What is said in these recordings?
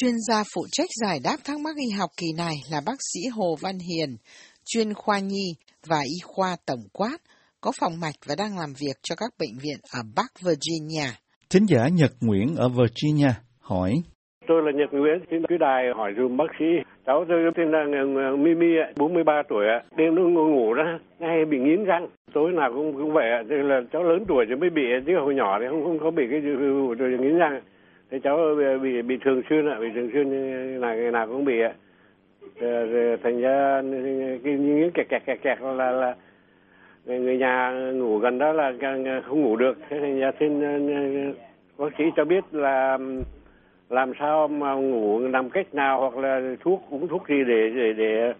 Chuyên gia phụ trách giải đáp thắc mắc y học kỳ này là bác sĩ Hồ Văn Hiền, chuyên khoa nhi và y khoa tổng quát, có phòng mạch và đang làm việc cho các bệnh viện ở Bắc Virginia. Thính giả Nhật Nguyễn ở Virginia hỏi. Tôi là Nhật Nguyễn, xin cứ đài hỏi dùm bác sĩ. Cháu tôi tên là Mimi, 43 tuổi, đêm nó ngủ, ngủ đó, hay bị nghiến răng. Tối nào cũng cũng vậy, tức là cháu lớn tuổi chứ mới bị, chứ hồi nhỏ thì không không có bị cái rồi nghiến răng. Thế cháu bị bị thường xuyên ạ, bị thường xuyên là ngày nào cũng bị ạ. Ờ, thành ra cái nghiến kẹt kẹt kẹt kẹt là là người nhà ngủ gần đó là không ngủ được. Thế thành ra xin ờ, ờ, bác sĩ cho biết là làm sao mà ngủ làm cách nào hoặc là thuốc uống thuốc gì để để để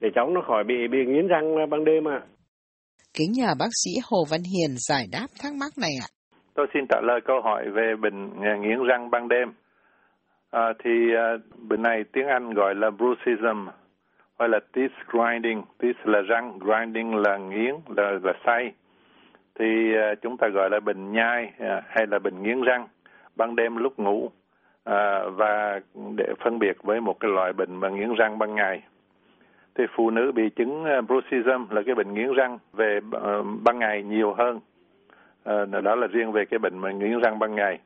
để cháu nó khỏi bị bị nghiến răng ban đêm ạ. À. Kính nhờ bác sĩ Hồ Văn Hiền giải đáp thắc mắc này ạ. Tôi xin trả lời câu hỏi về bệnh à, nghiến răng ban đêm. À, thì à, bệnh này tiếng Anh gọi là bruxism hoặc là teeth grinding. Teeth là răng, grinding là nghiến, là là say. Thì à, chúng ta gọi là bệnh nhai à, hay là bệnh nghiến răng ban đêm lúc ngủ à, và để phân biệt với một cái loại bệnh mà nghiến răng ban ngày thì phụ nữ bị chứng à, bruxism là cái bệnh nghiến răng về uh, ban ngày nhiều hơn à, đó là riêng về cái bệnh mà nghiến răng ban ngày.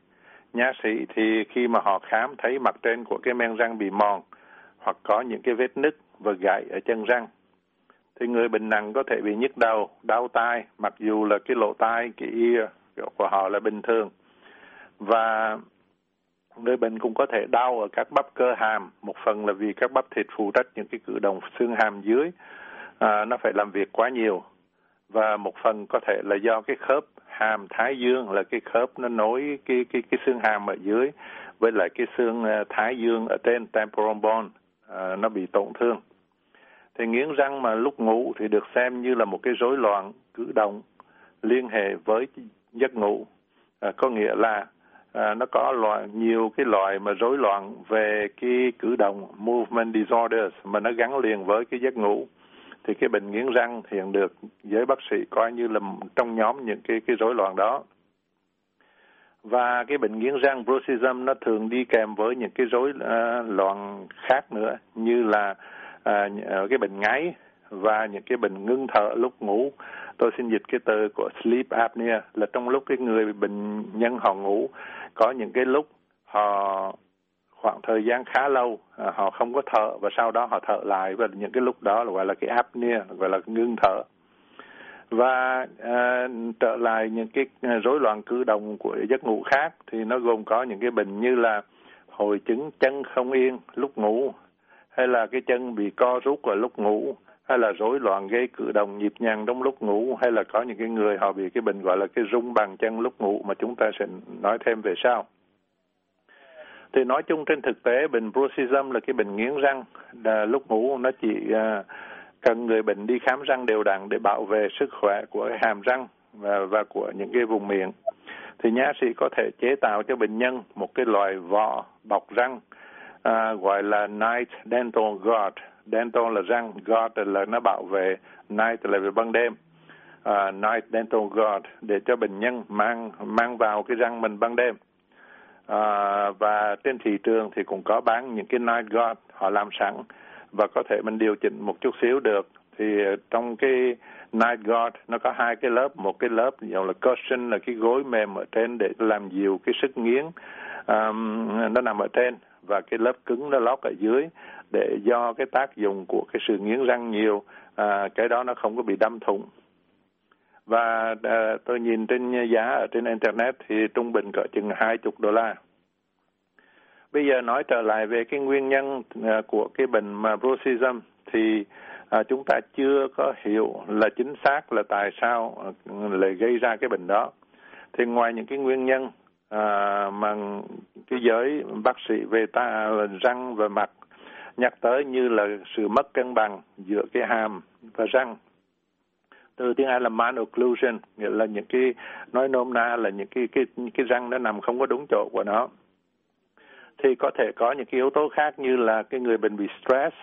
Nha sĩ thì khi mà họ khám thấy mặt trên của cái men răng bị mòn hoặc có những cái vết nứt và gãy ở chân răng thì người bệnh nặng có thể bị nhức đầu, đau tai mặc dù là cái lỗ tai, cái ear của họ là bình thường. Và người bệnh cũng có thể đau ở các bắp cơ hàm một phần là vì các bắp thịt phụ trách những cái cử động xương hàm dưới. À, nó phải làm việc quá nhiều và một phần có thể là do cái khớp hàm thái dương là cái khớp nó nối cái cái cái xương hàm ở dưới với lại cái xương ờ, thái dương ở trên temporal bone à, nó bị tổn thương. Thì nghiến răng mà lúc ngủ thì được xem như là một cái rối loạn cử động liên hệ với giấc ngủ. À, có nghĩa là à, nó có loại nhiều cái loại mà rối loạn về cái cử động movement disorders mà nó gắn liền với cái giấc ngủ thì cái bệnh nghiến răng hiện được giới bác sĩ coi như là trong nhóm những cái cái rối loạn đó. Và cái bệnh nghiến răng bruxism nó thường đi kèm với những cái rối uh, loạn khác nữa như là uh, cái bệnh ngáy và những cái bệnh ngưng thở lúc ngủ. Tôi xin dịch cái từ của sleep apnea là trong lúc cái người bệnh nhân họ ngủ có những cái lúc họ khoảng thời gian khá lâu à, họ không có thở và sau đó họ thở lại và những cái lúc đó là gọi là cái apnea gọi là ngưng thở và à, trở lại những cái à, rối loạn cử động của giấc ngủ khác thì nó gồm có những cái bệnh như là hội chứng chân không yên lúc ngủ hay là cái chân bị co rút vào lúc ngủ hay là rối loạn gây cử động nhịp nhàng trong lúc ngủ hay là có những cái người họ bị cái bệnh gọi là cái rung bàn chân lúc ngủ mà chúng ta sẽ nói thêm về sau. Thì nói chung trên thực tế bệnh bruxism là cái bệnh nghiến răng là lúc ngủ nó chỉ uh, cần người bệnh đi khám răng đều đặn để bảo vệ sức khỏe của hàm răng và, và của những cái vùng miệng. Thì nha sĩ có thể chế tạo cho bệnh nhân một cái loại vỏ bọc răng à, gọi là Night Dental Guard dental là răng, guard là nó bảo vệ, night là về ban đêm. à, night dental guard để cho bệnh nhân mang mang vào cái răng mình ban đêm à, và trên thị trường thì cũng có bán những cái night guard họ làm sẵn. Và có thể mình điều chỉnh một chút xíu được. Thì trong cái night guard nó có hai cái lớp, một cái lớp gọi là cushion là cái gối mềm ở trên để làm dịu cái sức nghiến. Um, nó nằm ở trên. Và cái lớp cứng nó lót ở dưới để do cái tác dụng của cái sự nghiến răng nhiều. À, cái đó nó không có bị đâm thủng và à, tôi nhìn trên giá ở trên internet thì trung bình cỡ chừng hai chục đô la. Bây giờ nói trở lại về cái nguyên nhân à, của cái bệnh mà bruxism thì à, chúng ta chưa có hiểu là chính xác là tại sao à, lại gây ra cái bệnh đó. Thì ngoài những cái nguyên nhân à, mà cái giới bác sĩ về ta à, răng và mặt nhắc tới như là sự mất cân bằng giữa cái hàm và răng từ tiếng Anh là malocclusion nghĩa là những cái, nói nôm na là những cái cái cái răng nó nằm không có đúng chỗ của nó. Thì có thể có những cái yếu tố khác như là cái người bệnh bị stress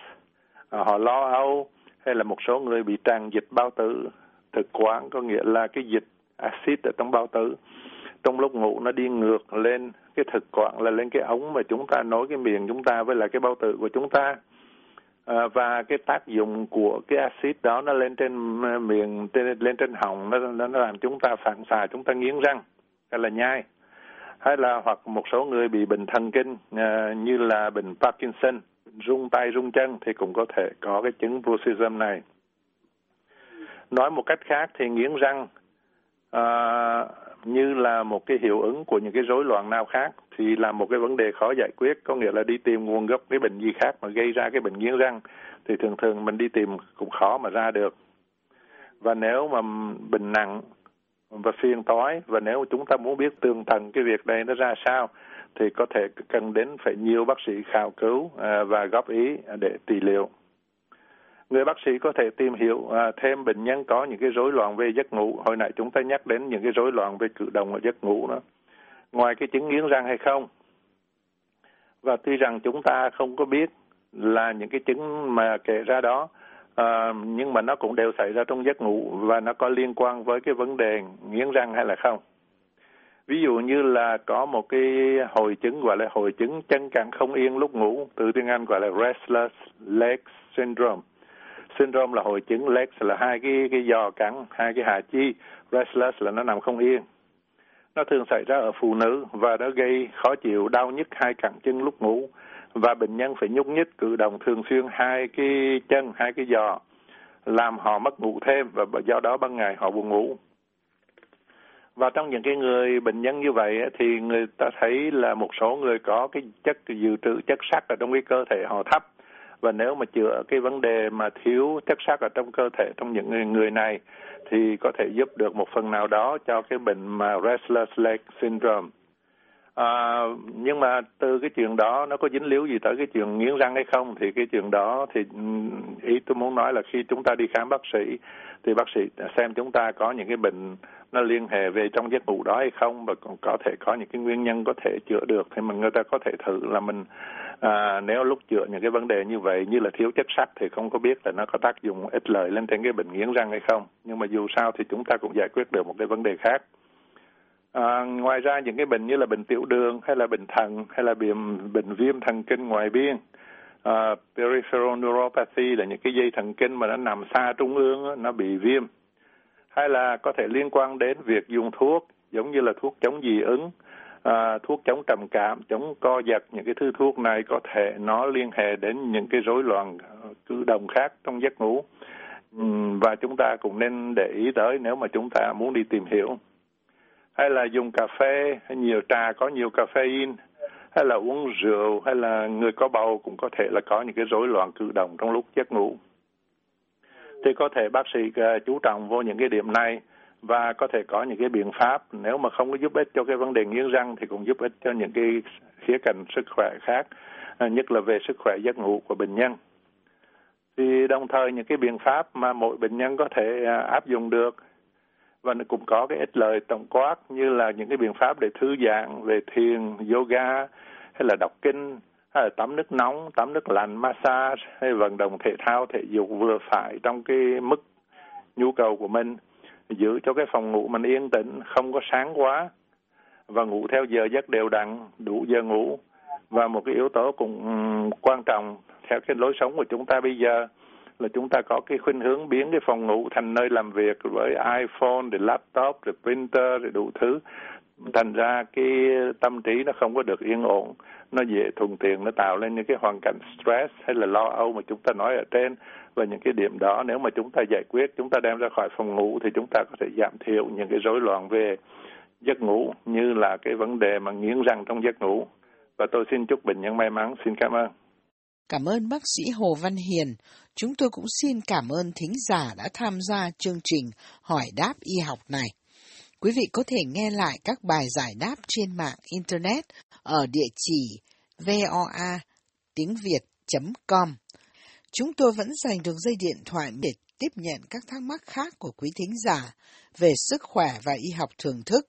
à, họ lo âu, hay là một số người bị tràn dịch bao tử, thực quản, có nghĩa là cái dịch axit ở trong bao tử. Trong lúc ngủ nó đi ngược lên, cái thực quản là lên cái ống mà chúng ta nối cái miệng chúng ta với lại cái bao tử của chúng ta à, và cái tác dụng của cái axit đó nó lên trên ờ, miệng trên, lên trên họng nó, nó nó làm chúng ta phản xạ chúng ta nghiến răng hay là nhai. Hay là hoặc một số người bị bệnh thần kinh à, như là bệnh Parkinson rung tay rung chân thì cũng có thể có cái chứng bruxism này. Nói một cách khác thì nghiến răng à, như là một cái hiệu ứng của những cái rối loạn nào khác, thì là một cái vấn đề khó giải quyết. Có nghĩa là đi tìm nguồn gốc cái bệnh gì khác mà gây ra cái bệnh nghiến răng, thì thường thường mình đi tìm cũng khó mà ra được. Và nếu mà bệnh nặng và phiền toái, và nếu chúng ta muốn biết tường tận cái việc này nó ra sao, thì có thể cần đến phải nhiều bác sĩ khảo cứu à, và góp ý để trị liệu người bác sĩ có thể tìm hiểu à, thêm bệnh nhân có những cái rối loạn về giấc ngủ. Hồi nãy chúng ta nhắc đến những cái rối loạn về cử động ở giấc ngủ đó. Ngoài cái chứng nghiến răng hay không? Và tuy rằng chúng ta không có biết là những cái chứng mà kể ra đó à, nhưng mà nó cũng đều xảy ra trong giấc ngủ và nó có liên quan với cái vấn đề nghiến răng hay là không. Ví dụ như là có một cái hội chứng gọi là hội chứng chân cẳng không yên lúc ngủ từ tiếng Anh gọi là restless leg syndrome syndrome là hội chứng legs là hai cái cái giò cắn, hai cái hạ chi, restless là nó nằm không yên. Nó thường xảy ra ở phụ nữ và nó gây khó chịu, đau nhức hai cẳng chân lúc ngủ. Và bệnh nhân phải nhúc nhích, cử động thường xuyên hai cái chân, hai cái giò, làm họ mất ngủ thêm và do đó ban ngày họ buồn ngủ. Và trong những cái người bệnh nhân như vậy thì người ta thấy là một số người có cái chất dự trữ, chất sắt ở trong cái cơ thể họ thấp và nếu mà chữa cái vấn đề mà thiếu chất sắt ở trong cơ thể trong những người, người này thì có thể giúp được một phần nào đó cho cái bệnh mà restless leg syndrome. À, nhưng mà từ cái chuyện đó nó có dính líu gì tới cái chuyện nghiến răng hay không thì cái chuyện đó thì ừ, ý tôi muốn nói là khi chúng ta đi khám bác sĩ thì bác sĩ xem chúng ta có những cái bệnh nó liên hệ về trong giấc ngủ đó hay không và còn có thể có những cái nguyên nhân có thể chữa được thì mình người ta có thể thử là mình à, nếu lúc chữa những cái vấn đề như vậy như là thiếu chất sắt thì không có biết là nó có tác dụng ích lợi lên trên cái bệnh nghiến răng hay không. Nhưng mà dù sao thì chúng ta cũng giải quyết được một cái vấn đề khác à, ngoài ra những cái bệnh như là bệnh tiểu đường hay là bệnh thận hay là bệnh bệnh viêm thần kinh ngoài biên uh, peripheral neuropathy là những cái dây thần kinh mà nó nằm xa trung ương nó bị viêm. Hay là có thể liên quan đến việc dùng thuốc giống như là thuốc chống dị ứng à, thuốc chống trầm cảm chống co giật những cái thứ thuốc này có thể nó liên hệ đến những cái rối loạn à, cử động khác trong giấc ngủ. Và chúng ta cũng nên để ý tới nếu mà chúng ta muốn đi tìm hiểu hay là dùng cà phê hay nhiều trà có nhiều caffeine hay là uống rượu hay là người có bầu cũng có thể là có những cái rối loạn cử động trong lúc giấc ngủ. Thì có thể bác sĩ uh, chú trọng vô những cái điểm này và có thể có những cái biện pháp. Nếu mà không có giúp ích cho cái vấn đề nghiến răng thì cũng giúp ích cho những cái khía cạnh sức khỏe khác uh, nhất là về sức khỏe giấc ngủ của bệnh nhân. Thì đồng thời những cái biện pháp mà mỗi bệnh nhân có thể uh, áp dụng được và nó cũng có cái ích lợi tổng quát như là những cái biện pháp để thư giãn, về thiền, yoga, hay là đọc kinh, hay là tắm nước nóng, tắm nước lạnh, massage, hay vận động thể thao, thể dục vừa phải trong cái mức nhu cầu của mình. Giữ cho cái phòng ngủ mình yên tĩnh, không có sáng quá. Và ngủ theo giờ giấc đều đặn, đủ giờ ngủ. Và một cái yếu tố cũng ừ, quan trọng theo cái lối sống của chúng ta bây giờ là chúng ta có cái khuynh hướng biến cái phòng ngủ thành nơi làm việc với iPhone, rồi laptop, rồi printer, rồi đủ thứ. Thành ra cái tâm trí nó không có được yên ổn, nó dễ thuận tiện, nó tạo lên những cái hoàn cảnh stress hay là lo âu mà chúng ta nói ở trên. Và những cái điểm đó nếu mà chúng ta giải quyết, chúng ta đem ra khỏi phòng ngủ thì chúng ta có thể giảm thiểu những cái rối loạn về giấc ngủ như là cái vấn đề mà nghiến răng trong giấc ngủ. Và tôi xin chúc bệnh nhân may mắn. Xin cảm ơn. Cảm ơn bác sĩ Hồ Văn Hiền. Chúng tôi cũng xin cảm ơn thính giả đã tham gia chương trình hỏi đáp y học này. Quý vị có thể nghe lại các bài giải đáp trên mạng Internet ở địa chỉ voa tiếng Việt.com. Chúng tôi vẫn dành đường dây điện thoại để tiếp nhận các thắc mắc khác của quý thính giả về sức khỏe và y học thường thức.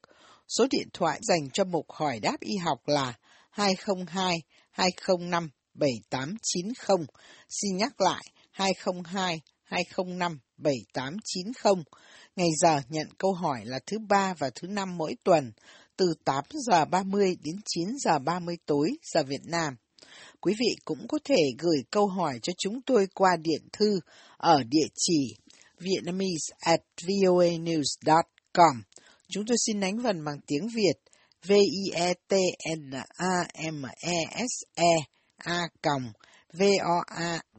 Số điện thoại dành cho mục hỏi đáp y học là 202 205 7890. Xin nhắc lại 202 205 7890. Ngày giờ nhận câu hỏi là thứ ba và thứ năm mỗi tuần, từ 8 giờ 30 đến 9 giờ 30 tối giờ Việt Nam. Quý vị cũng có thể gửi câu hỏi cho chúng tôi qua điện thư ở địa chỉ vietnamese at voanews.com. Chúng tôi xin đánh vần bằng tiếng Việt V-I-E-T-N-A-M-E-S-E A a còng V-O-A-N-E-V-S.com.